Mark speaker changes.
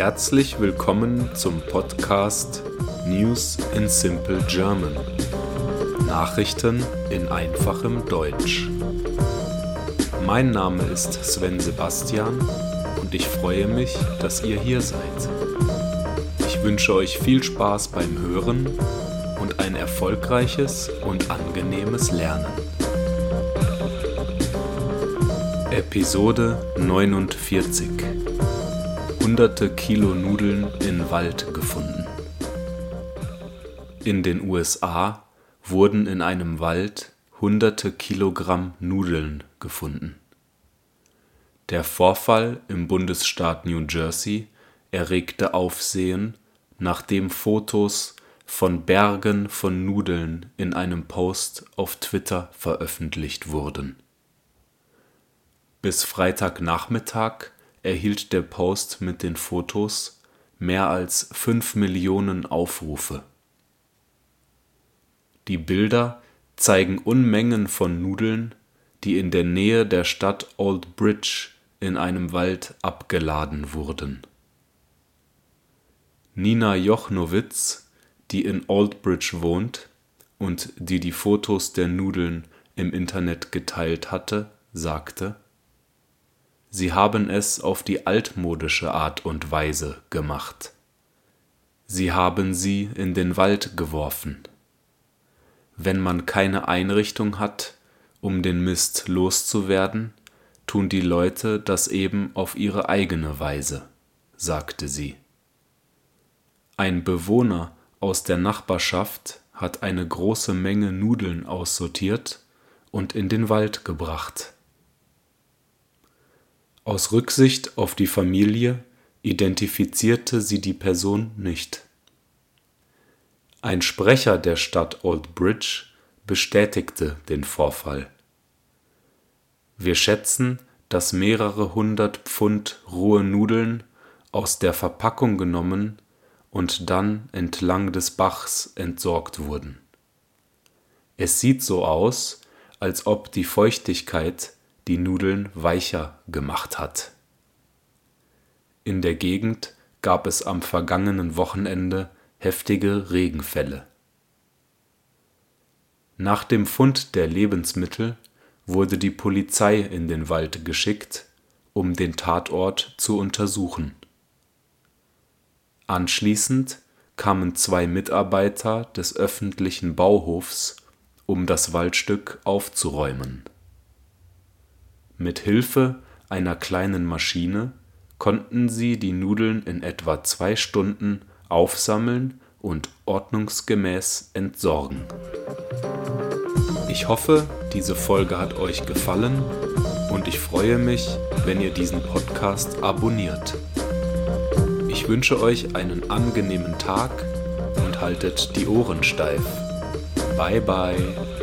Speaker 1: Herzlich willkommen zum Podcast News in Simple German. Nachrichten in einfachem Deutsch. Mein Name ist Sven Sebastian und ich freue mich, dass ihr hier seid. Ich wünsche euch viel Spaß beim Hören und ein erfolgreiches und angenehmes Lernen. Episode 49 Hunderte Kilo Nudeln in Wald gefunden. In den USA wurden in einem Wald hunderte Kilogramm Nudeln gefunden. Der Vorfall im Bundesstaat New Jersey erregte Aufsehen, nachdem Fotos von Bergen von Nudeln in einem Post auf Twitter veröffentlicht wurden. Bis Freitagnachmittag erhielt der Post mit den Fotos mehr als fünf Millionen Aufrufe. Die Bilder zeigen Unmengen von Nudeln, die in der Nähe der Stadt Old Bridge in einem Wald abgeladen wurden. Nina Jochnowitz, die in Old Bridge wohnt und die die Fotos der Nudeln im Internet geteilt hatte, sagte Sie haben es auf die altmodische Art und Weise gemacht. Sie haben sie in den Wald geworfen. Wenn man keine Einrichtung hat, um den Mist loszuwerden, tun die Leute das eben auf ihre eigene Weise, sagte sie. Ein Bewohner aus der Nachbarschaft hat eine große Menge Nudeln aussortiert und in den Wald gebracht. Aus Rücksicht auf die Familie identifizierte sie die Person nicht. Ein Sprecher der Stadt Old Bridge bestätigte den Vorfall. Wir schätzen, dass mehrere hundert Pfund rohe Nudeln aus der Verpackung genommen und dann entlang des Bachs entsorgt wurden. Es sieht so aus, als ob die Feuchtigkeit die Nudeln weicher gemacht hat. In der Gegend gab es am vergangenen Wochenende heftige Regenfälle. Nach dem Fund der Lebensmittel wurde die Polizei in den Wald geschickt, um den Tatort zu untersuchen. Anschließend kamen zwei Mitarbeiter des öffentlichen Bauhofs, um das Waldstück aufzuräumen mit Hilfe einer kleinen Maschine konnten sie die Nudeln in etwa zwei Stunden aufsammeln und ordnungsgemäß entsorgen. Ich hoffe, diese Folge hat euch gefallen und ich freue mich, wenn ihr diesen Podcast abonniert. Ich wünsche euch einen angenehmen Tag und haltet die Ohren steif. Bye bye.